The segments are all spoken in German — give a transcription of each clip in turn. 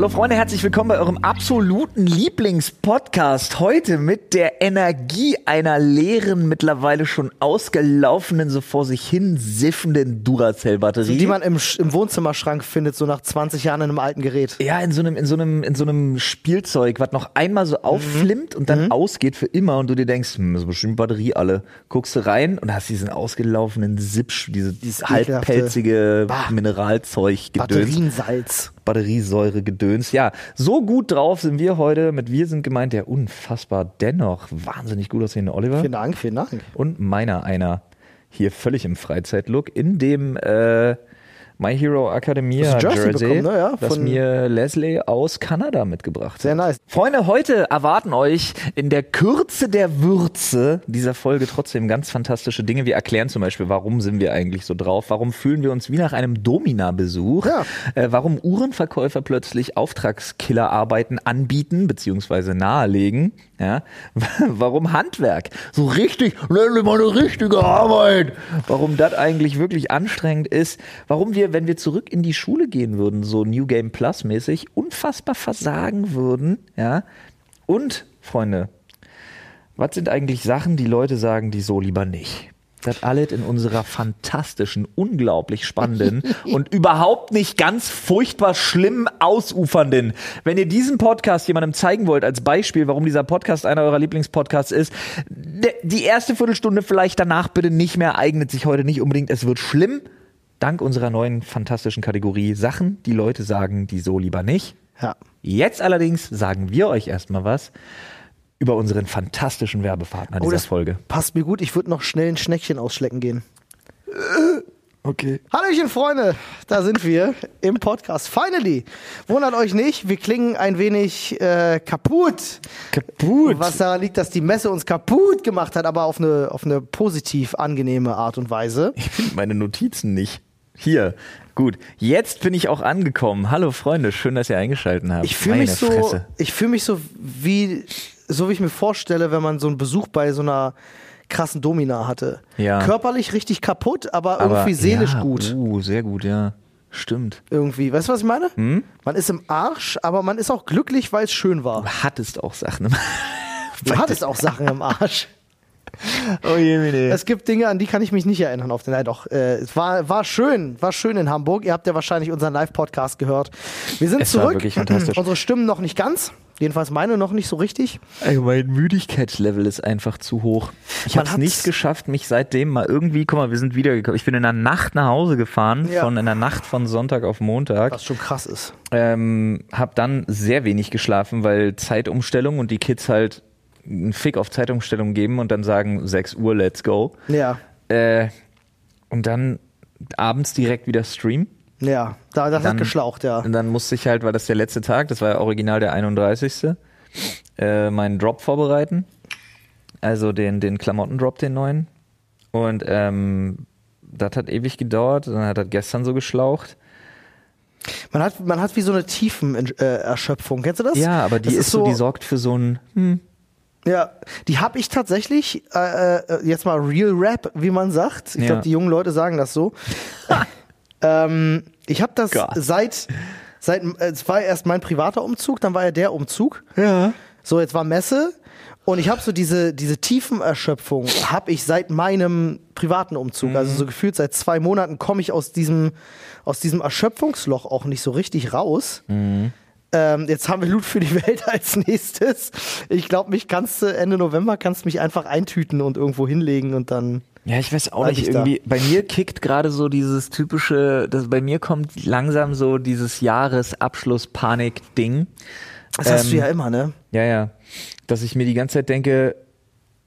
Hallo Freunde, herzlich willkommen bei eurem absoluten Lieblingspodcast. Heute mit der Energie einer leeren, mittlerweile schon ausgelaufenen, so vor sich hin siffenden Duracell-Batterie. Die man im, Sch- im Wohnzimmerschrank findet, so nach 20 Jahren in einem alten Gerät. ja, in so einem, in so einem, in so einem Spielzeug, was noch einmal so aufflimmt und dann ausgeht für immer und du dir denkst, hm, das ist bestimmt Batterie alle. Guckst du rein und hast diesen ausgelaufenen Sipsch, diese, dieses ekelhafte- halbpelzige Bah. Mineralzeug gedöns. Batteriensalz. Batteriesäure gedöns. Ja, so gut drauf sind wir heute. Mit wir sind gemeint der unfassbar dennoch wahnsinnig gut aussehende Oliver. Vielen Dank, vielen Dank. Und meiner einer hier völlig im Freizeitlook in dem äh, My Hero Academia du Jersey Jersey, bekommen, ne? Ja, das von- mir Leslie aus Kanada mitgebracht Sehr hat. nice. Freunde, heute erwarten euch in der Kürze der Würze dieser Folge trotzdem ganz fantastische Dinge. Wir erklären zum Beispiel, warum sind wir eigentlich so drauf? Warum fühlen wir uns wie nach einem Domina-Besuch? Ja. Äh, warum Uhrenverkäufer plötzlich Auftragskillerarbeiten anbieten bzw. nahelegen? Ja? warum Handwerk so richtig, nenn mal eine richtige Arbeit. Warum das eigentlich wirklich anstrengend ist? Warum wir, wenn wir zurück in die Schule gehen würden, so New Game Plus mäßig, unfassbar versagen würden? Ja? Und, Freunde, was sind eigentlich Sachen, die Leute sagen, die so lieber nicht? Das alles in unserer fantastischen, unglaublich spannenden und überhaupt nicht ganz furchtbar schlimm ausufernden. Wenn ihr diesen Podcast jemandem zeigen wollt als Beispiel, warum dieser Podcast einer eurer Lieblingspodcasts ist, die erste Viertelstunde vielleicht danach bitte nicht mehr eignet sich heute nicht unbedingt. Es wird schlimm. Dank unserer neuen fantastischen Kategorie Sachen, die Leute sagen, die so lieber nicht. Ja. Jetzt allerdings sagen wir euch erstmal was über unseren fantastischen Werbepartner dieser Oh, das Folge. passt mir gut. Ich würde noch schnell ein Schneckchen ausschlecken gehen. Okay. Hallöchen, Freunde. Da sind wir im Podcast. Finally. Wundert euch nicht, wir klingen ein wenig äh, kaputt. Kaputt. Was daran liegt, dass die Messe uns kaputt gemacht hat, aber auf eine, auf eine positiv angenehme Art und Weise. Ich finde meine Notizen nicht. Hier. Gut. Jetzt bin ich auch angekommen. Hallo Freunde, schön, dass ihr eingeschaltet habt. Ich fühle mich so, Fresse. ich fühle mich so wie, so wie ich mir vorstelle, wenn man so einen Besuch bei so einer krassen Domina hatte. Ja. Körperlich richtig kaputt, aber, Aber- irgendwie seelisch ja, gut. Uh, sehr gut, ja. Stimmt. Irgendwie. Weißt du, was ich meine? Hm? Man ist im Arsch, aber man ist auch glücklich, weil es schön war. Du hattest auch Sachen. im- Du hattest auch Sachen im Arsch. oh je, meine. Es gibt Dinge, an die kann ich mich nicht erinnern. Auf den, nein, doch. Äh, es war, war schön, war schön in Hamburg. Ihr habt ja wahrscheinlich unseren Live-Podcast gehört. Wir sind Es war zurück. wirklich fantastisch. Unsere Stimmen noch nicht ganz. Jedenfalls meine noch nicht so richtig. Also mein Müdigkeitslevel ist einfach zu hoch. Ich habe es nicht geschafft, mich seitdem mal irgendwie, guck mal, wir sind wiedergekommen. Ich bin in der Nacht nach Hause gefahren, Ja. von in der Nacht von Sonntag auf Montag. Was schon krass ist. Ähm, hab dann sehr wenig geschlafen, weil Zeitumstellung und die Kids halt einen Fick auf Zeitumstellung geben und dann sagen 6 Uhr, let's go. Ja. Äh, und dann abends direkt wieder Stream. Ja, da, das Dann- hat geschlaucht, ja. Und dann musste ich halt, weil das der letzte Tag, das war ja original der 31. Äh, meinen Drop vorbereiten. Also den, den Klamottendrop, den neuen. Und ähm, das hat ewig gedauert. Dann hat das gestern so geschlaucht. Man hat, man hat wie so eine Tiefenerschöpfung. Kennst du das? Ja, aber die Das ist, so, die sorgt für so ein, hm, Ja, die habe ich tatsächlich, äh, äh, jetzt mal Real Rap, wie man sagt. Ich Ja. glaube, die jungen Leute sagen das so. ähm, ich habe das Gott. seit, seit, äh, es war erst mein privater Umzug, dann war ja der Umzug. ja. So, jetzt war Messe und ich habe so diese, diese Tiefenerschöpfung, habe ich seit meinem privaten Umzug. Also so gefühlt seit zwei Monaten komme ich aus diesem, aus diesem Erschöpfungsloch auch nicht so richtig raus. Ähm, jetzt haben wir Loot für die Welt als nächstes. Ich glaube, mich kannst du Ende November kannst mich einfach eintüten und irgendwo hinlegen und dann. Ja, ich weiß auch nicht, da. irgendwie, bei mir kickt gerade so dieses typische, das, bei mir kommt langsam so dieses Jahresabschluss-Panik-Ding. Das hast du Ähm, ja immer, ne? Ja, ja. Dass ich mir die ganze Zeit denke,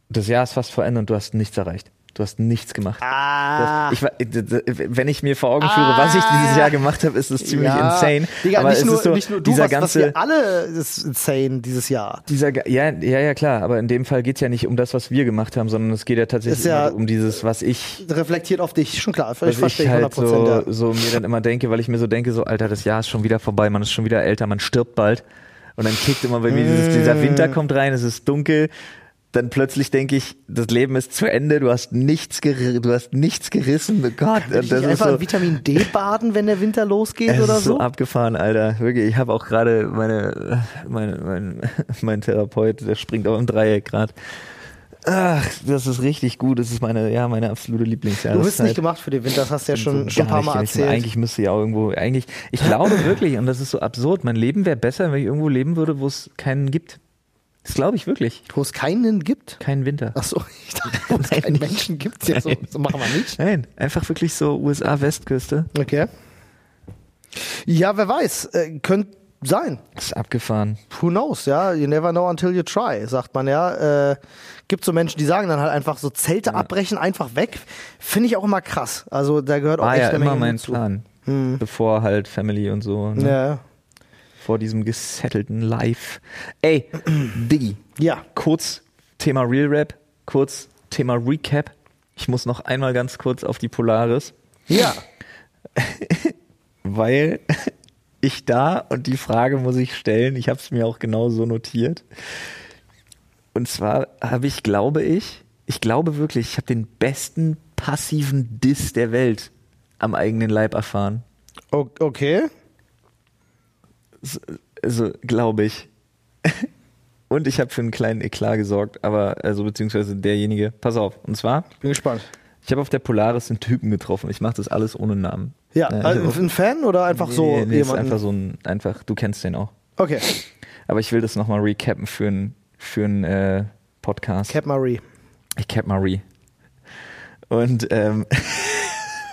das Jahr ist fast vor Ende und du hast nichts erreicht. Du hast nichts gemacht. Ah. Ich, war- wenn ich mir vor Augen führe, was ich dieses Jahr gemacht habe, ist es ziemlich ja. insane. Digga, aber nicht, es nur, ist so, nicht nur du, dieser was, was ganze, wir alle ist insane dieses Jahr. dieser, ja, ja, ja, klar, aber in dem Fall geht's ja nicht um das, was wir gemacht haben, sondern es geht ja tatsächlich ja- immer um dieses, was ich Reflektiert auf dich, schon klar. Ich was verstehe ich halt 100%. so, ja. so mir dann immer denke, weil ich mir so denke, so Alter, das Jahr ist schon wieder vorbei, man ist schon wieder älter, man stirbt bald. Und dann kickt immer bei mir dieses, dieser Mm. Winter kommt rein, es ist dunkel. Dann plötzlich denke ich, das Leben ist zu Ende, du hast nichts, ger du hast nichts gerissen. Oh Gott, Will ich nicht einfach in Vitamin D baden, wenn der Winter losgeht es oder ist so so? abgefahren, Alter. Wirklich, ich habe auch gerade meine, meine, mein, mein Therapeut, der springt auch im Dreieck gerade. Ach, das ist richtig gut. Das ist meine, ja, meine absolute Lieblingsjahreszeit. Du bist nicht gemacht für den Winter, das hast du ja schon, schon ein paar Mal erzählt. Eigentlich müsste ja auch irgendwo, eigentlich, ich glaube wirklich, und das ist so absurd, mein Leben wäre besser, wenn ich irgendwo leben würde, wo es keinen gibt. Das glaube ich wirklich. Wo es keinen gibt? Keinen Winter. Achso, ich dachte, wo es keinen. Menschen gibt. Ja, so, so machen wir nicht. Nein, einfach wirklich so USA-Westküste. Okay. Ja, wer weiß. Äh, könnte sein. Ist abgefahren. Who knows, ja? You never know until you try, sagt man ja. Äh, gibt so Menschen, die sagen dann halt einfach so Zelte abbrechen, einfach weg. Finde ich auch immer krass. Also da gehört auch War echt ja immer mein zu. Plan. Bevor halt Family und so. Ne? Ja. Vor diesem gesettelten Life. Ey, Diggi, ja. kurz Thema Real Rap, kurz Thema Recap. Ich muss noch einmal ganz kurz auf die Polaris, Ja. weil ich da, und die Frage muss ich stellen, ich habe es mir auch genau so notiert. Und zwar habe ich, glaube ich, ich glaube wirklich, ich habe den besten passiven Diss der Welt am eigenen Leib erfahren. Okay. Also, glaube ich. Und ich habe für einen kleinen Eklat gesorgt, aber, also beziehungsweise derjenige, pass auf, und zwar, Bin gespannt. ich habe auf der Polaris einen Typen getroffen. Ich mache das alles ohne Namen. Ja, Äh, also ein Fan oder einfach so nee, nee, ist jemanden? einfach so ein, einfach, du kennst den auch. okay, Aber ich will das nochmal recappen für einen für einen, äh, Podcast. Cap Marie. Ich cap Marie. Und ähm,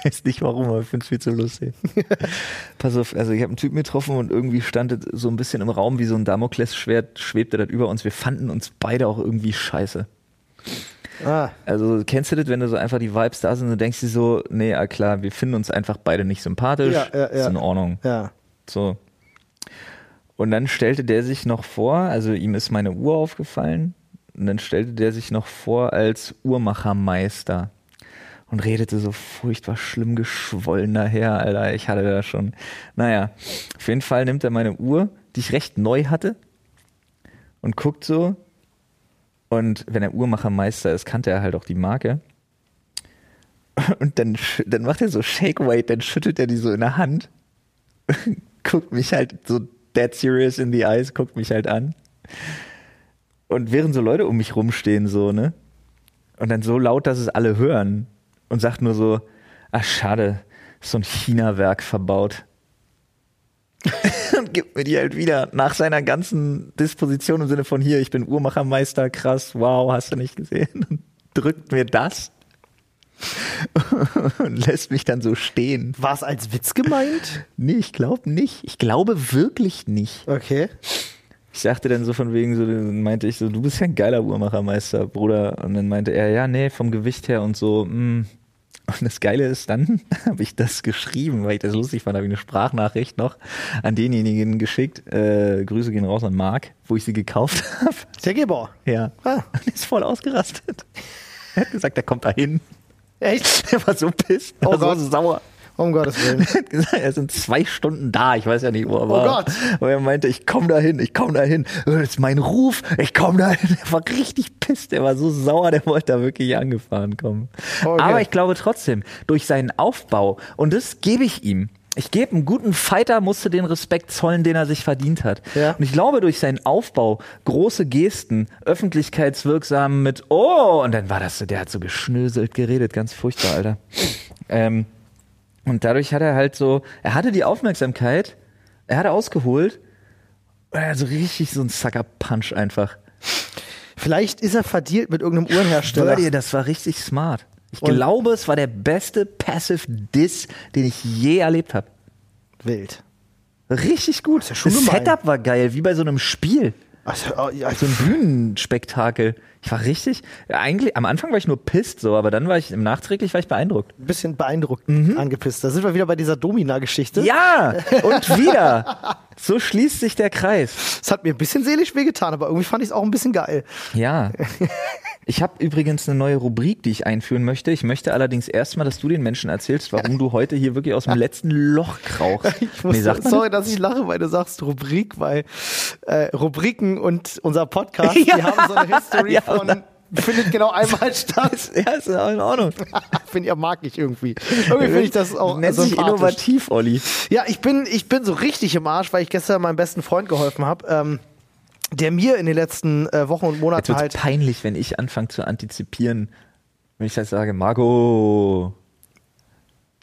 weiß nicht warum, aber ich finde es viel zu lustig. Pass auf, also ich habe einen Typen getroffen und irgendwie stand es so ein bisschen im Raum wie so ein Damoklesschwert, schwebte das über uns. Wir fanden uns beide auch irgendwie scheiße. Ah, Also kennst du das, wenn du so einfach die Vibes da sind und du denkst dir so, nee, ah, klar, wir finden uns einfach beide nicht sympathisch. Ja, ja, ja. Ist in Ordnung. ja. So. Und dann stellte der sich noch vor, also ihm ist meine Uhr aufgefallen, und dann stellte der sich noch vor als Uhrmachermeister und redete so furchtbar schlimm geschwollen daher, Alter. Ich hatte da schon. Naja, auf jeden Fall nimmt er meine Uhr, die ich recht neu hatte, und guckt so. Und wenn er Uhrmachermeister ist, kannte er halt auch die Marke. Und dann, dann macht er so Shake Weight, dann schüttelt er die so in der Hand guckt mich halt so dead serious in the eyes, guckt mich halt an. Und während so Leute um mich rumstehen, so, ne? Und dann so laut, dass es alle hören. Und sagt nur so, ach schade, ist so ein China-Werk verbaut. und gibt mir die halt wieder nach seiner ganzen Disposition im Sinne von hier, ich bin Uhrmachermeister, krass, wow, hast du nicht gesehen? Und drückt mir das und lässt mich dann so stehen. War es als Witz gemeint? Nee, ich glaube nicht. Ich glaube wirklich nicht. Okay. Ich sagte dann so von wegen, so dann meinte ich so, du bist ja ein geiler Uhrmachermeister, Bruder. Und dann meinte er, ja, nee, vom Gewicht her und so. mm. Und das Geile ist, dann habe ich das geschrieben, weil ich das lustig fand, habe ich eine Sprachnachricht noch an denjenigen geschickt. Äh, Grüße gehen raus an Marc, wo ich sie gekauft habe. Der Gebauer. Ja. Ah. Und ist voll ausgerastet. Er hat gesagt, er kommt da hin. Echt? Er war so pisst, er Oh war Gott. so sauer. Um Gottes Willen. Er hat gesagt, er sind zwei Stunden da. Ich weiß ja nicht, wo er Oh war. Gott. Und er meinte, ich komme da hin, ich komme da hin. Das ist mein Ruf, ich komme da hin. Er war richtig pisst, er war so sauer, der wollte da wirklich angefahren kommen. Okay. Aber ich glaube trotzdem, durch seinen Aufbau, und das gebe ich ihm, ich gebe einem guten Fighter, musste den Respekt zollen, den er sich verdient hat. Ja. Und ich glaube, durch seinen Aufbau, große Gesten, öffentlichkeitswirksam mit, oh, und dann war das so, der hat so geschnöselt geredet, ganz furchtbar, Alter. Ähm, und dadurch hat er halt so, er hatte die Aufmerksamkeit, er hat ausgeholt und er hat so richtig so ein Sucker-Punch einfach. Vielleicht ist er verdealt mit irgendeinem Uhrenhersteller. dir, das war richtig smart. Ich Und- glaube, es war der beste Passive Diss, den ich je erlebt habe. Wild. Richtig gut. ja schon das. Setup war geil, wie bei so einem Spiel. Also, ja, So ein Bühnenspektakel. Ich war richtig, eigentlich, am Anfang war ich nur pisst so, aber dann war ich, im nachträglich war ich beeindruckt. ein bisschen beeindruckt, angepisst. Da sind wir wieder bei dieser Domina-Geschichte. Mhm. Ja, und wieder. So schließt sich der Kreis. Es hat mir ein bisschen seelisch wehgetan, aber irgendwie fand ich es auch ein bisschen geil. Ja. Ich habe übrigens eine neue Rubrik, die ich einführen möchte. Ich möchte allerdings erstmal, dass du den Menschen erzählst, warum du heute hier wirklich aus dem letzten Loch krauchst. Ich muss, Nee, sagt sorry, dass ich lache, weil du sagst Rubrik, weil äh, Rubriken und unser Podcast, die Ja. haben so eine History Ja, von oder? findet genau einmal statt. Ja, ist ja in Ordnung. Finde ich, mag ich irgendwie. Irgendwie finde ich das auch Nennt sich innovativ, Olli. Ja, ich bin, ich bin so richtig im Arsch, weil ich gestern meinem besten Freund geholfen habe, ähm, der mir in den letzten äh, Wochen und Monaten halt. peinlich, wenn ich anfange zu antizipieren, wenn ich das sage, Marco.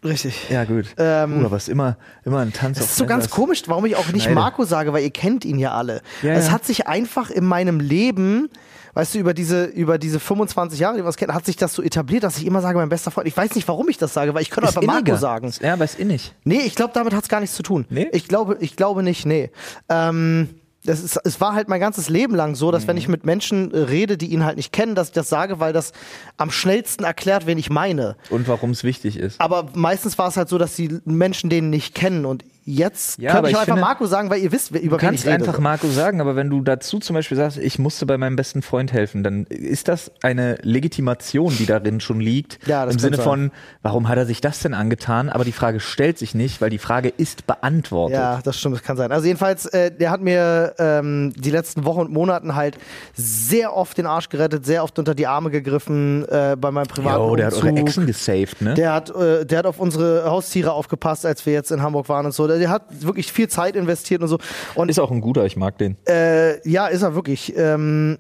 Richtig. Ja, gut. Ähm, Bruder, was immer, immer ein Tanz Das ist so ganz Messers. komisch, warum ich auch nicht Schneide. Marco sage, weil ihr kennt ihn ja alle. Ja, es ja. hat sich einfach in meinem Leben, weißt du, über diese, über diese 25 Jahre, die wir uns kennen, hat sich das so etabliert, dass ich immer sage, mein bester Freund. Ich weiß nicht, warum ich das sage, weil ich könnte Ist einfach Marco inniger. sagen. Ja, aber ist innig. Nee, ich glaube, damit hat es gar nichts zu tun. Nee? Ich glaube, ich glaube nicht, nee. Ähm, das ist, es war halt mein ganzes Leben lang so, dass wenn Mhm. ich mit Menschen äh, rede, die ihn halt nicht kennen, dass ich das sage, weil das am schnellsten erklärt, wen ich meine. Und warum es wichtig ist. Aber meistens war es halt so, dass die Menschen den nicht kennen. Und jetzt Ja, aber ich ich einfach finde- Marco sagen, weil ihr wisst, wer- über Du kannst einfach Marco sagen, aber wenn du dazu zum Beispiel sagst, ich musste bei meinem besten Freund helfen, dann ist das eine Legitimation, die darin schon liegt. Ja, das Im kann Sinne sein. von, warum hat er sich das denn angetan? Aber die Frage stellt sich nicht, weil die Frage ist beantwortet. Ja, das stimmt, das kann sein. Also jedenfalls, äh, der hat mir ähm, die letzten Wochen und Monaten halt sehr oft den Arsch gerettet, sehr oft unter die Arme gegriffen äh, bei meinem privaten Jo, der hat eure. Echsen gesaved, ne? Der hat, äh, der hat auf unsere Haustiere aufgepasst, als wir jetzt in Hamburg waren und so. Der, der hat wirklich viel Zeit investiert und so. Und ist auch ein guter, ich mag den. äh, ja, ist er wirklich. Ähm,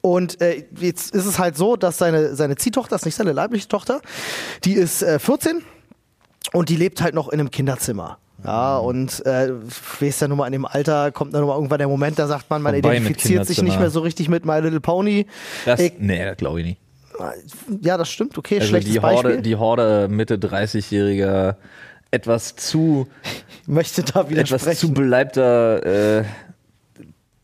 und äh, jetzt ist es halt so, dass seine, seine Ziehtochter, das ist nicht seine leibliche Tochter, die ist äh, 14 und die lebt halt noch in einem Kinderzimmer. Ja, und äh, weißt ja nun mal, in dem Alter kommt dann nun mal irgendwann der Moment, da sagt man, man Vorbei identifiziert sich nicht mehr so richtig mit My Little Pony. Das, Ich, nee, das glaube ich nicht. ja, das stimmt, okay, Also schlechtes die Beispiel. Horde, die Horde Mitte 30-jähriger, etwas zu, Möchte da etwas widersprechen. zu beleibter äh,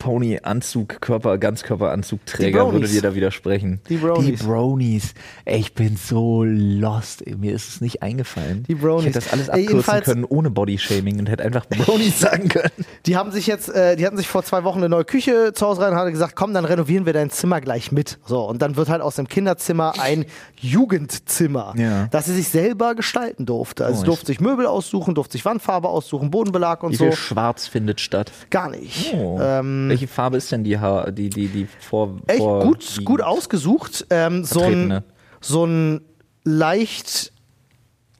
Pony-Anzug, Körper, Ganzkörperanzugträger würde dir da widersprechen. Die Bronies. Die Bronies. Ey, ich bin so lost. Ey, mir ist es nicht eingefallen. Die Bronies. Ich hätte das alles Ey, abkürzen jedenfalls- können ohne Bodyshaming und hätte einfach Bronies sagen können. Die haben sich jetzt, äh, die hatten sich vor zwei Wochen eine neue Küche zu Hause rein und haben gesagt, komm, dann renovieren wir dein Zimmer gleich mit. So, und dann wird halt aus dem Kinderzimmer ein Jugendzimmer, Ja. das sie sich selber gestalten durfte. Also Oh, durfte sich Möbel aussuchen, durfte sich Wandfarbe aussuchen, Bodenbelag und Wie so. viel Schwarz findet statt? Gar nicht. Oh. Ähm, Welche Farbe ist denn die, Ha- die, die, die vor, echt vor gut, gut ausgesucht. Ähm, so, ein, so ein leicht,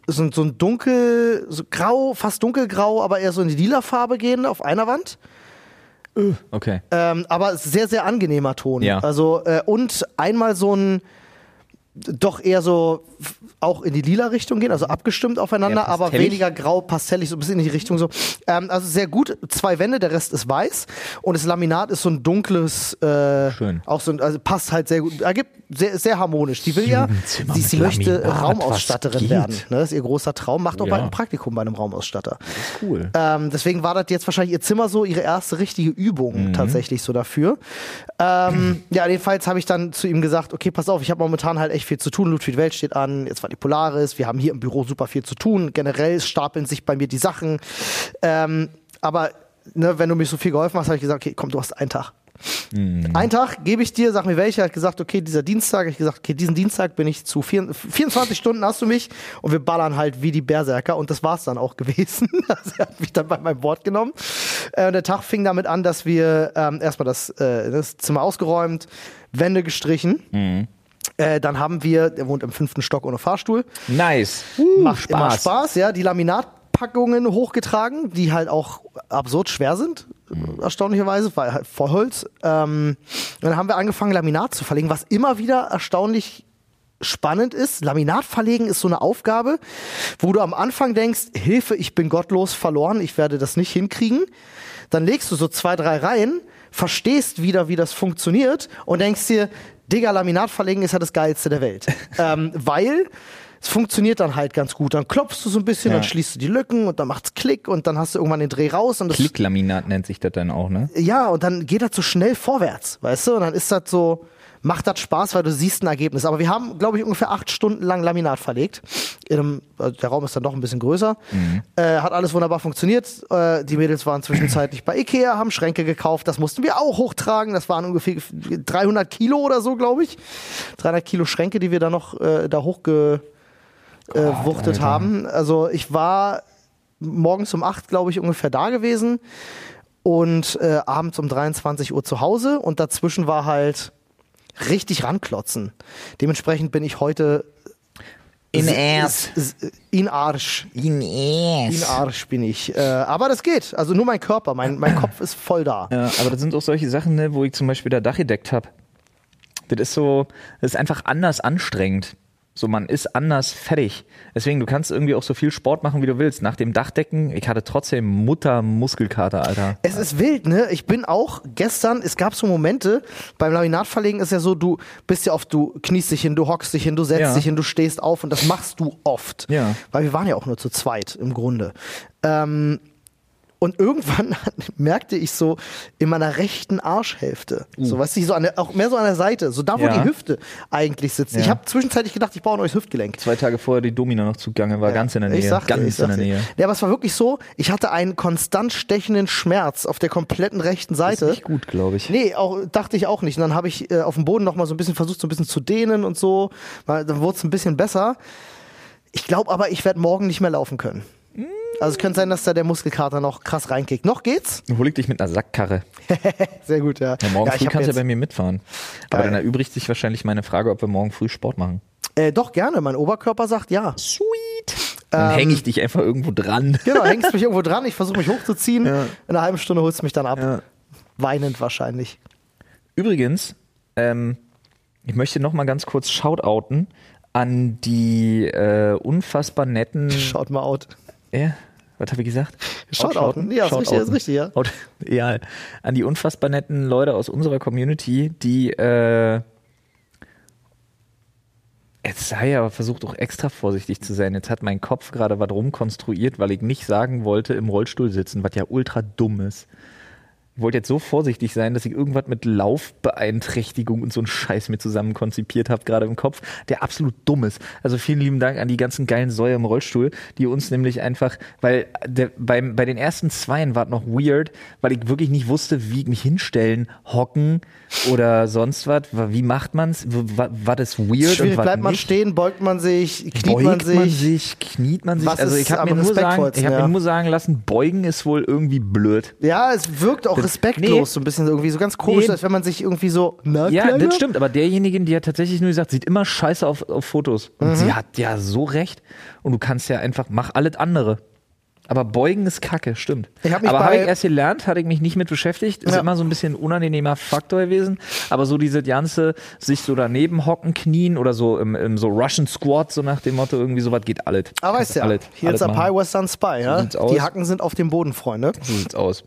so, ein- so ein dunkel, so grau, fast dunkelgrau, aber eher so in die lila Farbe gehen auf einer Wand. Okay. Ähm, aber sehr, sehr angenehmer Ton. Ja. Also, äh, und einmal so ein doch eher so auch in die lila Richtung gehen, also abgestimmt aufeinander, aber weniger grau, pastellig, so ein bisschen in die Richtung so. Ähm, also sehr gut, zwei Wände, der Rest ist weiß und das Laminat ist so ein dunkles, äh, Schön. auch so ein, also passt halt sehr gut, ergibt sehr, sehr harmonisch. Die will ja, sie, sie möchte Laminat, Raumausstatterin werden. Ne? Das ist ihr großer Traum, macht auch Ja. bald ein Praktikum bei einem Raumausstatter. Cool. Ähm, deswegen war das jetzt wahrscheinlich ihr Zimmer so ihre erste richtige Übung Mhm. tatsächlich so dafür. Ähm, ja, jedenfalls habe ich dann zu ihm gesagt, okay, pass auf, ich habe momentan halt echt viel zu tun. Ludwig Welt steht an, jetzt war die Polaris, wir haben hier im Büro super viel zu tun. Generell stapeln sich bei mir die Sachen. Ähm, aber ne, wenn du mir so viel geholfen hast, habe ich gesagt, okay, komm, du hast einen Tag. Mhm. Einen Tag gebe ich dir, sag mir welcher. Er hat gesagt, okay, dieser Dienstag. Ich gesagt, okay, diesen Dienstag bin ich zu vier, 24 Stunden hast du mich und wir ballern halt wie die Berserker und das war's dann auch gewesen. Also er hat mich dann bei meinem Wort genommen. Äh, und der Tag fing damit an, dass wir ähm, erstmal das, äh, das Zimmer ausgeräumt, Wände gestrichen. Mhm. Äh, dann haben wir, der wohnt im fünften Stock ohne Fahrstuhl. Nice. Macht immer Spaß, ja. Die Laminatpackungen hochgetragen, die halt auch absurd schwer sind, erstaunlicherweise, weil halt Vollholz. Ähm, und dann haben wir angefangen, Laminat zu verlegen, was immer wieder erstaunlich spannend ist. Laminat verlegen ist so eine Aufgabe, wo du am Anfang denkst, Hilfe, ich bin gottlos verloren, ich werde das nicht hinkriegen. Dann legst du so zwei, drei Reihen, verstehst wieder, wie das funktioniert und denkst dir, Digga, Laminat verlegen ist ja das Geilste der Welt. ähm, weil es funktioniert dann halt ganz gut. Dann klopfst du so ein bisschen, Ja. dann schließt du die Lücken und dann macht's Klick und dann hast du irgendwann den Dreh raus und das Klicklaminat nennt sich das dann auch, ne? ja, und dann geht das so schnell vorwärts, weißt du? Und dann ist das so, macht das Spaß, weil du siehst ein Ergebnis. Aber wir haben, glaube ich, ungefähr acht Stunden lang Laminat verlegt. In einem, also der Raum ist dann doch ein bisschen größer. Äh, hat alles wunderbar funktioniert. Äh, die Mädels waren zwischenzeitlich bei Ikea, haben Schränke gekauft. Das mussten wir auch hochtragen. Das waren ungefähr 300 Kilo oder so, glaube ich. 300 Kilo Schränke, die wir da noch äh, da hochge äh, haben. Also ich war morgens um acht, glaube ich, ungefähr da gewesen und äh, abends um 23 Uhr zu Hause und dazwischen war halt richtig ranklotzen. Dementsprechend bin ich heute In Ass. s- s- in Arsch. In In Arsch bin ich. Äh, aber das geht. Also nur mein Körper, mein, mein Kopf ist voll da. Ja, aber das sind auch solche Sachen, ne, wo ich zum Beispiel da Dach gedeckt habe. Das ist so, das ist einfach anders anstrengend. So, man ist anders fertig. Deswegen, du kannst irgendwie auch so viel Sport machen, wie du willst. Nach dem Dachdecken, ich hatte trotzdem Mutter-Muskelkater, Alter. Es ist wild, ne? Ich bin auch gestern, es gab so Momente, beim Laminatverlegen ist ja so, du bist ja oft, du kniest dich hin, du hockst dich hin, du setzt Ja. dich hin, du stehst auf und das machst du oft. Ja. Weil wir waren ja auch nur zu zweit im Grunde. Ähm, und irgendwann merkte ich so in meiner rechten Arschhälfte, so weißt du, so an der, auch mehr so an der Seite, so da, wo Uh. Ja. die Hüfte eigentlich sitzt. Ich Ja. habe zwischenzeitlich gedacht, ich baue ein neues Hüftgelenk. Zwei Tage vorher die Domina noch zugange, war ganz in der Nähe. Ich sag dir, ganz ich sag in der. Nähe. Ja, aber es war wirklich so, ich hatte einen konstant stechenden Schmerz auf der kompletten rechten Ist Seite. nicht gut, glaube ich. Nee, auch, dachte ich auch nicht. Und dann habe ich äh, auf dem Boden noch mal so ein bisschen versucht, so ein bisschen zu dehnen und so. Weil, dann wurde es ein bisschen besser. Ich glaube aber, ich werde morgen nicht mehr laufen können. Also es könnte sein, dass da der Muskelkater noch krass reinkickt. Noch geht's? Hol ich dich mit einer Sackkarre. Sehr gut, ja. Ja, morgen ja, früh kannst du ja bei mir mitfahren. Aber Geil. dann erübrigt sich wahrscheinlich meine Frage, ob wir morgen früh Sport machen. äh, doch, gerne. Mein Oberkörper sagt ja. Sweet. Dann hänge ich dich einfach irgendwo dran. Genau, hängst mich irgendwo dran. Ich versuche mich hochzuziehen. Ja. In einer halben Stunde holst du mich dann ab. Ja. Weinend wahrscheinlich. Übrigens, ähm, ich möchte noch mal ganz kurz shoutouten an die äh, unfassbar netten. Schaut mal out. Ja, was habe ich gesagt? Shoutouten. Ja, ist richtig, ist richtig, ja. Ja. An die unfassbar netten Leute aus unserer Community, die äh, Jetzt sei aber versucht auch extra vorsichtig zu sein. Jetzt hat mein Kopf gerade was rumkonstruiert, weil ich nicht sagen wollte, im Rollstuhl sitzen, was ja ultra dumm ist. Ich wollte jetzt so vorsichtig sein, dass ich irgendwas mit Laufbeeinträchtigung und so einen Scheiß mir zusammen konzipiert habe, gerade im Kopf, der absolut dumm ist. Also vielen lieben Dank an die ganzen geilen Säue im Rollstuhl, die uns nämlich einfach, weil der, beim, bei den ersten Zweien war es noch weird, weil ich wirklich nicht wusste, wie ich mich hinstellen, hocken oder sonst was. Wie macht man's? W- wa- War das weird? Schwierig, und bleibt man stehen, beugt man sich, kniet Beugt man sich. kniet man sich. Was also ich habe mir, nur sagen, respektvollsten, ich hab ja? mir nur sagen lassen, beugen ist wohl irgendwie blöd. Ja, es wirkt auch respektlos, nee. so ein bisschen irgendwie so ganz komisch, Nee. als wenn man sich irgendwie so. Na, Ja, Kleiner? das stimmt, aber derjenige, die hat tatsächlich nur gesagt, sieht immer scheiße auf, auf Fotos. Und Mhm. sie hat ja so recht. Und du kannst ja einfach, mach alles andere. Aber beugen ist kacke, stimmt. Ich hab mich aber habe ich erst gelernt, hatte ich mich nicht mit beschäftigt. Ist Ja. immer so ein bisschen ein unangenehmer Faktor gewesen. Aber so diese ganze, sich so daneben hocken, knien oder so im, im so Russian Squat, so nach dem Motto, irgendwie sowas geht alles. Aber weißt ja, Alles, hier alles ist machen. Pie Western Spy, ja? sieht's aus. Die Hacken sind auf dem Boden, Freunde. So sieht's aus.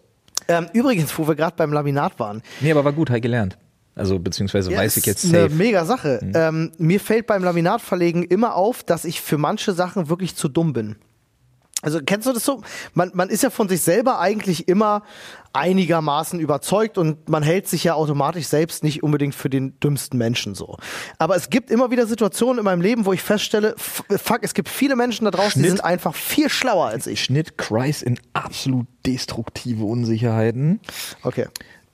Ähm, übrigens, wo wir gerade beim Laminat waren. Nee, aber war gut, ich gelernt. Also, beziehungsweise Ja, weiß ich jetzt eine safe. mega Sache. Mhm. Ähm, mir fällt beim Laminatverlegen immer auf, dass ich für manche Sachen wirklich zu dumm bin. Also kennst du das so? Man, man ist ja von sich selber eigentlich immer einigermaßen überzeugt und man hält sich ja automatisch selbst nicht unbedingt für den dümmsten Menschen so. Aber es gibt immer wieder Situationen in meinem Leben, wo ich feststelle, fuck, es gibt viele Menschen da draußen, die Schnitt. sind einfach viel schlauer als ich. Schnitt Kreis in absolut destruktive Unsicherheiten. Okay.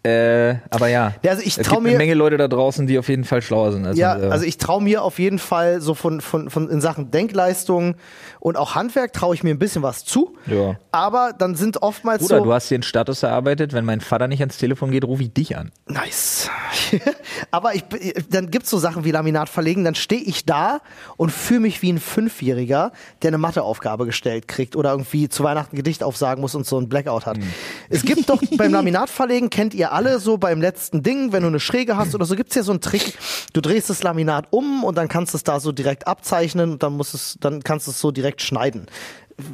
Äh, aber ja. Ja, also ich es gibt mir- eine Menge Leute da draußen, die auf jeden Fall schlauer sind. Als Ja, man selber. also ich traue mir auf jeden Fall so von, von, von in Sachen Denkleistung und auch Handwerk traue ich mir ein bisschen was zu. Ja. Aber dann sind oftmals Bruder, so. du hast dir einen Status erarbeitet. Wenn mein Vater nicht ans Telefon geht, rufe ich dich an. Nice. Aber ich, dann gibt's so Sachen wie Laminat verlegen, dann stehe ich da und fühle mich wie ein Fünfjähriger, der eine Matheaufgabe gestellt kriegt oder irgendwie zu Weihnachten ein Gedicht aufsagen muss und so ein Blackout hat. Es gibt doch beim Laminat verlegen, kennt ihr alle so beim letzten Ding, wenn du eine Schräge hast oder so, gibt's ja so einen Trick. Du drehst das Laminat um und dann kannst du es da so direkt abzeichnen und dann muss es, dann kannst du es so direkt schneiden.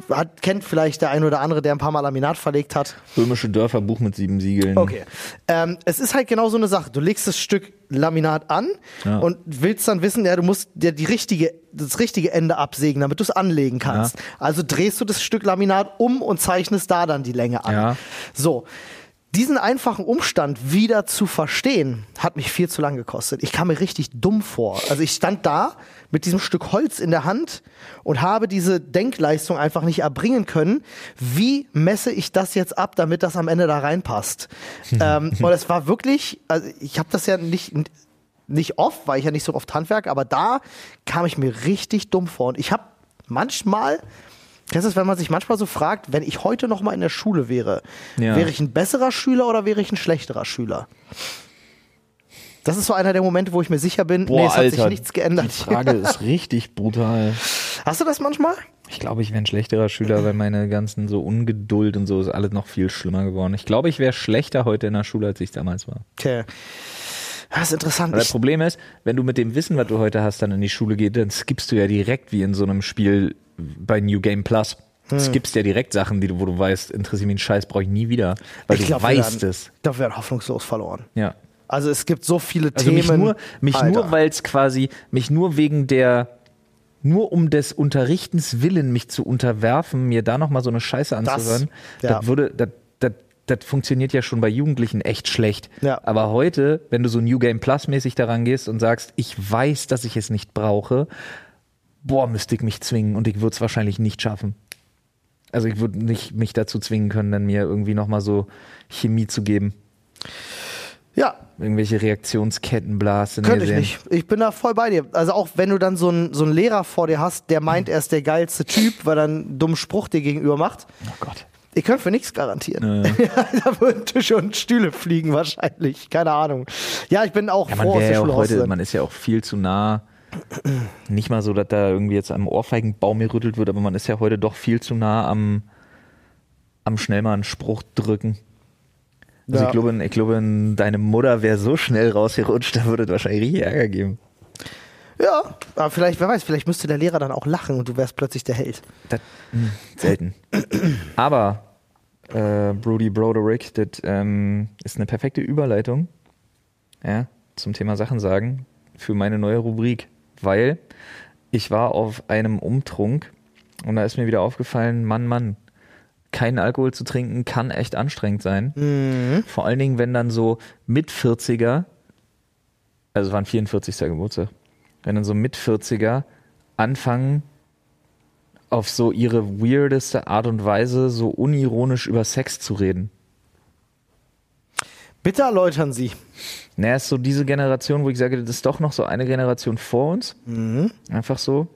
Hat, kennt vielleicht der ein oder andere, der ein paar Mal Laminat verlegt hat. Römische Dörfer, Buch mit sieben Siegeln. Okay. Ähm, es ist halt genau so eine Sache. Du legst das Stück Laminat an Ja. und willst dann wissen, ja, du musst dir die richtige, das richtige Ende absägen, damit du es anlegen kannst. Also drehst du das Stück Laminat um und zeichnest da dann die Länge an. Ja. So. Diesen einfachen Umstand wieder zu verstehen, hat mich viel zu lang gekostet. Ich kam mir richtig dumm vor. Also ich stand da mit diesem Stück Holz in der Hand und habe diese Denkleistung einfach nicht erbringen können. Wie messe ich das jetzt ab, damit das am Ende da reinpasst? ähm, und es war wirklich, also ich habe das ja nicht nicht oft, weil ich ja nicht so oft Handwerk, aber da kam ich mir richtig dumm vor. Und ich habe manchmal, das, wenn man sich manchmal so fragt, wenn ich heute noch mal in der Schule wäre, Ja. wäre ich ein besserer Schüler oder wäre ich ein schlechterer Schüler? Das ist so einer der Momente, wo ich mir sicher bin, Boah, nee, es hat sich Alter, nichts geändert. Die Frage ist richtig brutal. Hast du das manchmal? Ich glaube, ich wäre ein schlechterer Schüler, weil meine ganzen so Ungeduld und so ist alles noch viel schlimmer geworden. Ich glaube, ich wäre schlechter heute in der Schule, als ich damals war. Okay. Das ist interessant. Aber das Problem ist, wenn du mit dem Wissen, was du heute hast, dann in die Schule gehst, dann skippst du ja direkt wie in so einem Spiel bei New Game Plus. Hm. Skippst ja direkt Sachen, die du, wo du weißt, interessiert mich ein Scheiß, brauche ich nie wieder. Weil ich du glaube, weißt werden, es. Ich glaube, wir werden hoffnungslos verloren. Ja. Also es gibt so viele Also Themen. mich nur, mich Alter. nur, weil es quasi, mich nur wegen der, nur um des Unterrichtens willen, mich zu unterwerfen, mir da nochmal so eine Scheiße anzuhören, das, ja. würde, das, das, das funktioniert ja schon bei Jugendlichen echt schlecht. Ja. Aber heute, wenn du so New Game Plus mäßig daran gehst und sagst, ich weiß, dass ich es nicht brauche, boah, müsste ich mich zwingen und ich würde es wahrscheinlich nicht schaffen. Also ich würde nicht mich dazu zwingen können, dann mir irgendwie nochmal so Chemie zu geben. Ja, Irgendwelche Reaktionsketten blasen. könnte ich nicht. Ich bin da voll bei dir. Also auch wenn du dann so einen so einen Lehrer vor dir hast, der meint, er ist der geilste Typ, weil er einen dummen Spruch dir gegenüber macht. Oh Gott. Ich könnte für nichts garantieren. da würden Tische und Stühle fliegen wahrscheinlich. Keine Ahnung. Ja, ich bin auch Ja, froh, man, der ja auch heute, man ist ja auch viel zu nah. Nicht mal so, dass da irgendwie jetzt am Ohrfeigenbaum gerüttelt wird, aber man ist ja heute doch viel zu nah am, am schnell mal einen Spruch drücken. Also Ja. ich glaube, ich glaube, deine Mutter wäre so schnell rausgerutscht, da würde es wahrscheinlich richtig Ärger geben. Ja, aber vielleicht, wer weiß, vielleicht müsste der Lehrer dann auch lachen und du wärst plötzlich der Held. Das, mh, selten. Aber äh, Brody Broderick, das ähm, ist eine perfekte Überleitung ja, zum Thema Sachen sagen für meine neue Rubrik, weil ich war auf einem Umtrunk und da ist mir wieder aufgefallen, Mann, Mann, keinen Alkohol zu trinken kann echt anstrengend sein. Mhm. Vor allen Dingen, wenn dann so mit 40er, also es war ein 44. Geburtstag, wenn dann so mit 40er anfangen, auf so ihre weirdeste Art und Weise so unironisch über Sex zu reden. Bitte erläutern Sie. Naja, ist so diese Generation, wo ich sage, das ist doch noch so eine Generation vor uns. Einfach so.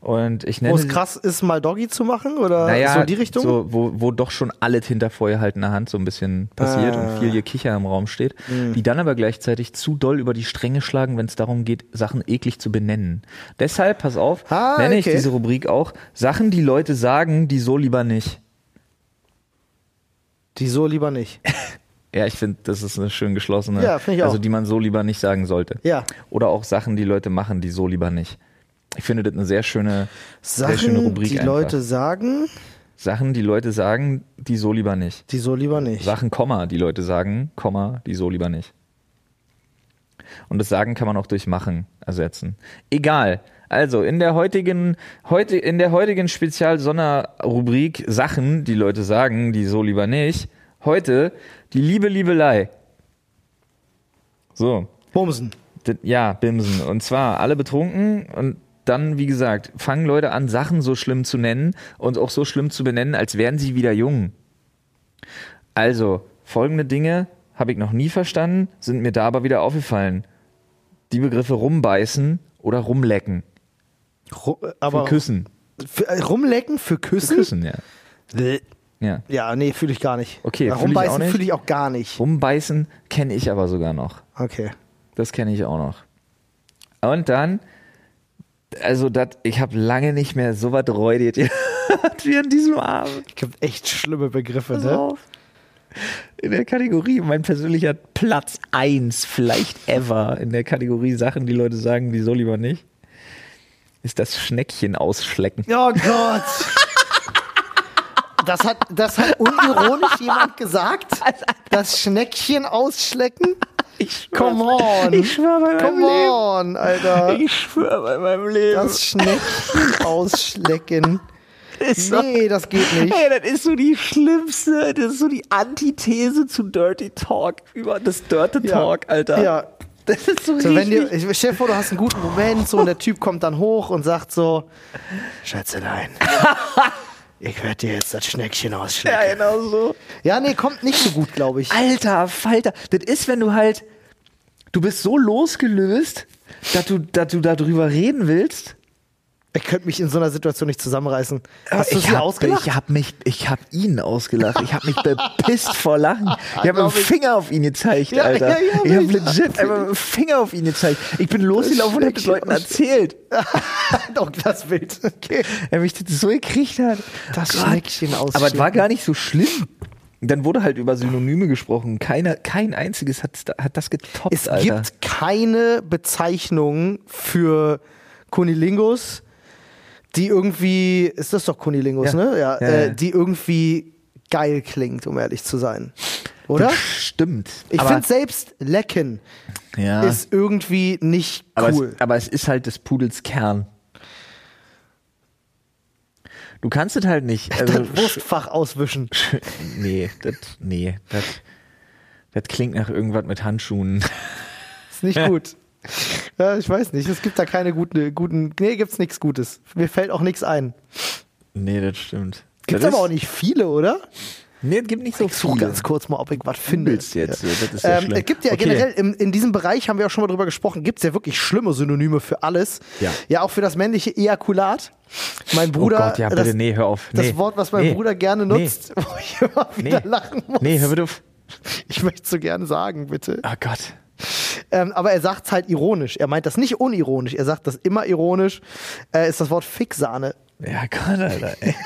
Und ich nenne Wo es krass ist, mal Doggy zu machen oder naja, so in die Richtung? So, wo, wo doch schon alles hinter vorgehaltener Hand so ein bisschen passiert Ah. und viel Gekicher im Raum steht, Mhm. die dann aber gleichzeitig zu doll über die Stränge schlagen, wenn es darum geht, Sachen eklig zu benennen. Deshalb, pass auf, Ah, nenne ich okay. diese Rubrik auch Sachen, die Leute sagen, die so lieber nicht. Die so lieber nicht. Ja, ich finde, das ist eine schön geschlossene, Ja, finde ich also auch. die man so lieber nicht sagen sollte. Ja. Oder auch Sachen, die Leute machen, die so lieber nicht. Ich finde das eine sehr schöne, sehr schöne Sachen, Rubrik die einfach. Leute sagen, Sachen, die Leute sagen, die so lieber nicht. die so lieber nicht. Sachen, Komma, die Leute sagen, Komma, die so lieber nicht. Und das Sagen kann man auch durch Machen ersetzen. Egal. Also in der heutigen, heute, in der heutigen Spezial-Sonderrubrik Sachen, die Leute sagen, die so lieber nicht. Heute die Liebe, Liebelei. So. Bumsen. Ja, Bimsen. Und zwar alle betrunken und dann, wie gesagt, fangen Leute an, Sachen so schlimm zu nennen und auch so schlimm zu benennen, als wären sie wieder jung. Also, folgende Dinge habe ich noch nie verstanden, sind mir da aber wieder aufgefallen. Die Begriffe rumbeißen oder rumlecken. Ru aber Für Küssen. Für, äh, rumlecken für Für Küssen? Küssen, ja. Bäh. ja. Ja, nee, fühle ich gar nicht. Okay, auch Rumbeißen fühle ich auch gar nicht. Rumbeißen kenne ich aber sogar noch. Okay. Das kenne ich auch noch. Und dann, also dat, ich habe lange nicht mehr so was räudiert wie an diesem Abend. Es gibt echt schlimme Begriffe, Pass ne? auf. In der Kategorie, mein persönlicher Platz 1, vielleicht ever, in der Kategorie Sachen, die Leute sagen, die so lieber nicht, ist das Schneckchen ausschlecken. Oh Gott. Das hat, das hat unironisch jemand gesagt? Das Schneckchen ausschlecken? Ich Come on. Ich schwör bei meinem Come on, Alter. Leben. Ich schwör bei meinem Leben. Das Schneckchen ausschlecken. ist Nee, das geht nicht. Ey, das ist so die schlimmste, das ist so die Antithese zu Dirty Talk, über das Dirty Ja. Talk, Alter. Ja. Das ist so, So, wenn richtig. dir, ich stell dir vor, du hast einen guten Moment, so, und der Typ kommt dann hoch und sagt so, Schätzelein, ich werde dir jetzt das Schneckchen ausschlecken. ja, genau so. Ja, nee, kommt nicht so gut, glaube ich. Alter, Falter, das ist, wenn du halt, du bist so losgelöst, dass du, dass du darüber reden willst Ich könnte mich in so einer Situation nicht zusammenreißen. Hast du ich hab, ausgelacht? Ich habe mich, ich habe ihn ausgelacht. Ich habe mich bepisst vor Lachen. Ich habe mit dem. Finger auf ihn gezeigt, Ja, Alter. ja, ja, ich habe legit einfach mit dem Finger auf ihn gezeigt. Ich bin losgelaufen und habe das Leuten erzählt. Doch, das Bild. Okay. Er mich das so gekriegt hat. Das Gott. Schneckchen aus. Aber es war gar nicht so schlimm. Dann wurde halt über Synonyme gesprochen. Keiner, kein einziges hat, hat das getoppt, Es Alter. gibt keine Bezeichnung für Kunilingus, die irgendwie, ist das doch Kunilingus, Ja. ne? Ja, Ja, äh, die irgendwie geil klingt, um ehrlich zu sein. Oder? Das stimmt. Ich finde selbst Lecken ja, ist irgendwie nicht aber, cool. es, aber es ist halt des Pudels Kern. Du kannst es halt nicht. Also, das Wurstfach auswischen. nee, das, nee, das, das klingt nach irgendwas mit Handschuhen. Ist nicht gut. Ja, ich weiß nicht. Es gibt da keine guten, guten. Nee, gibt's nichts Gutes. Mir fällt auch nichts ein. Nee, das stimmt. Gibt's das aber auch nicht viele, oder? Nee, es gibt nicht so Ich suche viele. ganz kurz mal, ob ich was finde. Jetzt, ja, das ist ja ähm, schlimm. es gibt ja Okay. generell, im, in diesem Bereich haben wir auch schon mal drüber gesprochen, gibt es ja wirklich schlimme Synonyme für alles. Ja. Ja, auch für das männliche Ejakulat. Mein Bruder, oh Gott, ja, bitte, das, nee, hör auf. Nee. das Wort, was mein nee. Bruder gerne Nee. nutzt, wo ich immer wieder Nee. lachen muss. Nee, hör bitte auf. Ich möchte so gerne sagen, bitte. Oh Gott. Ähm, aber er sagt es halt ironisch. Er meint das nicht unironisch. Er sagt das immer ironisch. Äh, ist das Wort Fixsahne. Ja, Gott, Alter. Ey.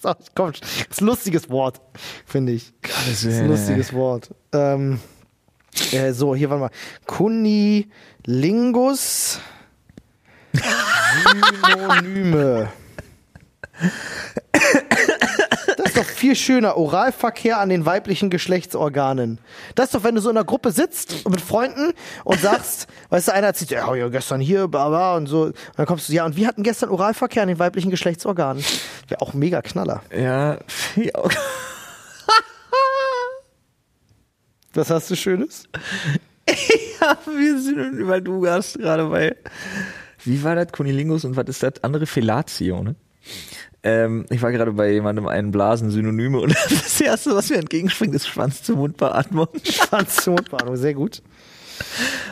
So, komm, ist ein lustiges Wort, finde ich. Gottes ist ein lustiges Wort. Ähm, äh, so, hier, warte mal. Kunilingus. Synonyme. Das ist doch viel schöner. Oralverkehr an den weiblichen Geschlechtsorganen. Das ist doch, wenn du so in einer Gruppe sitzt mit Freunden und sagst, weißt du, einer erzählt, ja, ja, gestern hier, bla, bla, und so. Und dann kommst du, ja, und wir hatten gestern Oralverkehr an den weiblichen Geschlechtsorganen. Wäre auch mega Knaller. Ja. Was hast du Schönes? ja, wir sind, weil du hast gerade bei, wie war das, Kunilingus und was ist das andere? Fellatio, ne? Ähm, ich war gerade bei jemandem einen Blasen Synonyme und das erste, was mir entgegenspringt, ist Schwanz zur Mundbeatmung. Schwanz zur Mundbeatmung, sehr gut.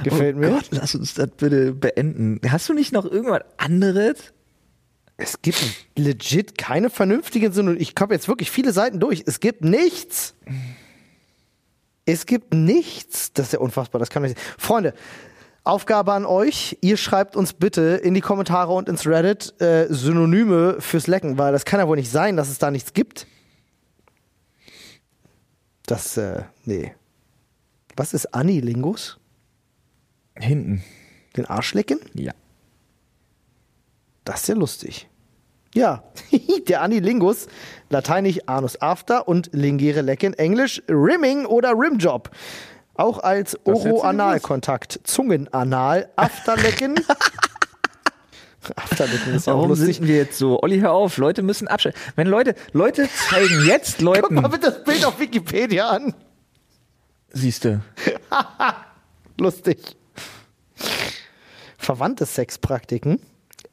Gefällt oh mir. Gott, lass uns das bitte beenden. Hast du nicht noch irgendwas anderes? Es gibt legit keine vernünftigen Synonyme. Ich habe jetzt wirklich viele Seiten durch. Es gibt nichts. Es gibt nichts. Das ist ja unfassbar. Das kann nicht. Freunde, Aufgabe an euch. Ihr schreibt uns bitte in die Kommentare und ins Reddit äh, Synonyme fürs Lecken, weil das kann ja wohl nicht sein, dass es da nichts gibt. Das, äh, nee. Was ist Anilingus? Hinten. Den Arsch lecken? Ja. Das ist ja lustig. Ja, der Anilingus, lateinisch Anus after und Lingere lecken, englisch Rimming oder Rimjob. Auch als Oroanalkontakt, Zungenanal, Afterlecken. Afterlecken ist ja auch Warum lustig. sind wir jetzt so? Olli, hör auf. Leute müssen abschalten. Wenn Leute, Leute zeigen jetzt Guck Leuten. mal bitte das Bild auf Wikipedia an. Siehste. Lustig. Verwandte Sexpraktiken.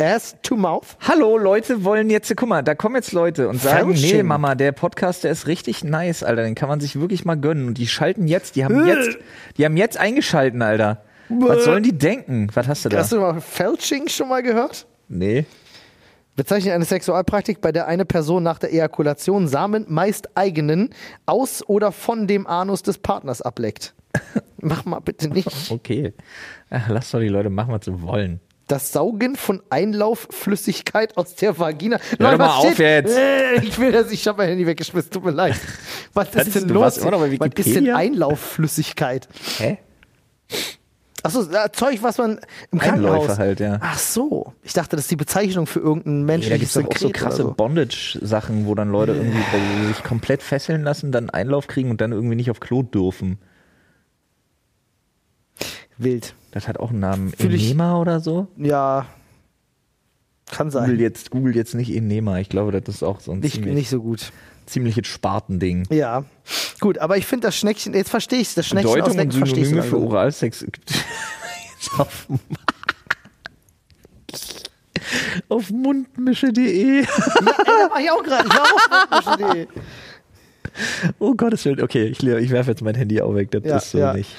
Ass to Mouth. Hallo, Leute wollen jetzt, guck mal, da kommen jetzt Leute und sagen, Fälsching. nee, Mama, der Podcast, der ist richtig nice, Alter, den kann man sich wirklich mal gönnen. Und die schalten jetzt, die haben jetzt, die haben jetzt eingeschalten, Alter. Was sollen die denken? Was hast du da? Hast du mal Felching schon mal gehört? Nee. Bezeichnet eine Sexualpraktik, bei der eine Person nach der Ejakulation Samen, meist eigenen, aus oder von dem Anus des Partners ableckt. Mach mal bitte nicht. Okay. Lass doch die Leute machen, was sie wollen. Das Saugen von Einlaufflüssigkeit aus der Vagina. Hör doch mal was auf jetzt. Äh, Ich will das, ich habe mein Handy weggeschmissen, tut mir leid. Was ist Hattest denn los? was ist denn? Einlaufflüssigkeit? Hä? Achso, äh, Zeug, was man im Krankenhaus. Einläufe halt, ja. Ach so. Ich dachte, das ist die Bezeichnung für irgendein Nee, da menschliches gibt's doch auch so krasse so. Bondage-Sachen, wo dann Leute irgendwie sich komplett fesseln lassen, dann Einlauf kriegen und dann irgendwie nicht auf Klo dürfen. Wild. Das hat auch einen Namen. Fühl ich- Enema oder so? Ja. Kann sein. Google jetzt, Google jetzt nicht Enema. Ich glaube, das ist auch so ein Nicht, ziemlich, nicht so gut. ziemliches Spartending. Ja. Gut, aber ich finde das Schneckchen, jetzt verstehe ich das Schneckchen Bedeutung aus und Leck verstehe ich Synonyme für. Oralsex gibt jetzt auf, auf mundmische.de. Ja, ey, da mach ich auch gerade. Ich war auf Mundmische.de. Oh Gottes Willen. Okay, ich, ich werfe jetzt mein Handy auch weg. Das Ja, ist so ja. nicht.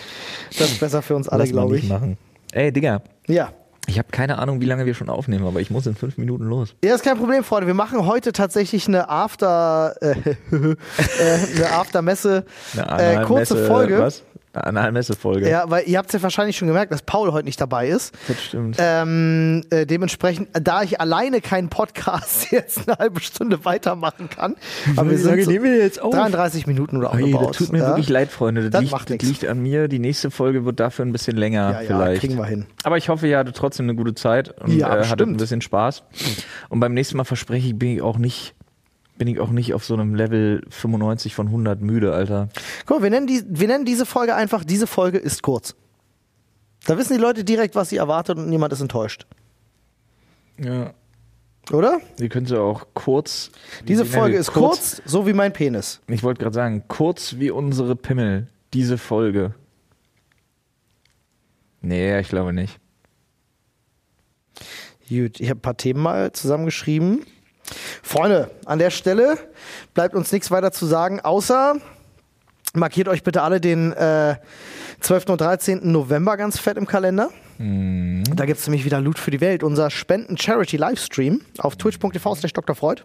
Das ist besser für uns alle, glaube ich. machen. Ey, Digga. Ja. Ich habe keine Ahnung, wie lange wir schon aufnehmen, aber ich muss in fünf Minuten los. Ja, ist kein Problem, Freunde. Wir machen heute tatsächlich eine After, äh, äh, eine After-Messe, Eine äh, kurze Analmesse- Folge. Was? Eine Analmesse-Folge. Ja, weil ihr habt ja wahrscheinlich schon gemerkt, dass Paul heute nicht dabei ist. Das stimmt. Ähm, äh, dementsprechend, da ich alleine keinen Podcast jetzt eine halbe Stunde weitermachen kann, aber wir sind so wir jetzt auf? 33 Minuten oder roundabout, das tut mir ja? wirklich leid, Freunde. Das, Das liegt, macht das liegt an mir. Die nächste Folge wird dafür ein bisschen länger Ja, ja, vielleicht. kriegen wir hin. Aber ich hoffe, ihr hattet trotzdem eine gute Zeit und Ja, äh, hattet ein bisschen Spaß. Und beim nächsten Mal verspreche ich, bin ich auch nicht, bin ich auch nicht auf so einem Level 95 von 100 müde, Alter. Guck mal, wir nennen, die, wir nennen diese Folge einfach, diese Folge ist kurz. Da wissen die Leute direkt, was sie erwartet und niemand ist enttäuscht. Ja. Oder? Ihr könnt ja auch kurz. Diese sie- Folge ist kurz, so wie mein Penis. Ich wollte gerade sagen, kurz wie unsere Pimmel. Diese Folge. Nee, ich glaube nicht. Gut, ich habe ein paar Themen mal zusammengeschrieben. Freunde, an der Stelle bleibt uns nichts weiter zu sagen, außer markiert euch bitte alle den äh, 12. und 13. November ganz fett im Kalender. Da gibt es nämlich wieder Loot für die Welt, unser Spenden-Charity-Livestream auf twitch.tv slash Dr. Freud.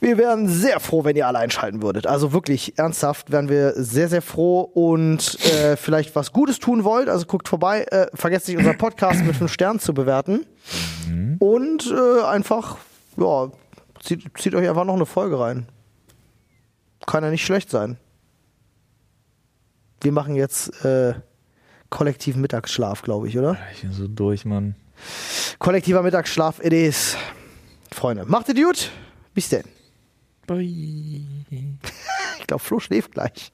Wir wären sehr froh, wenn ihr alle einschalten würdet. Also wirklich ernsthaft wären wir sehr, sehr froh und äh, vielleicht was Gutes tun wollt. Also guckt vorbei, äh, vergesst nicht, unseren Podcast mit 5 Sternen zu bewerten. Und äh, einfach, ja, zieht, zieht euch einfach noch eine Folge rein. Kann ja nicht schlecht sein. Wir machen jetzt äh, kollektiven Mittagsschlaf, glaube ich, oder? Ich bin so durch, Mann. Kollektiver Mittagsschlaf, it is. Freunde, macht es gut. Bis denn. Bye. Ich glaube, Flo schläft gleich.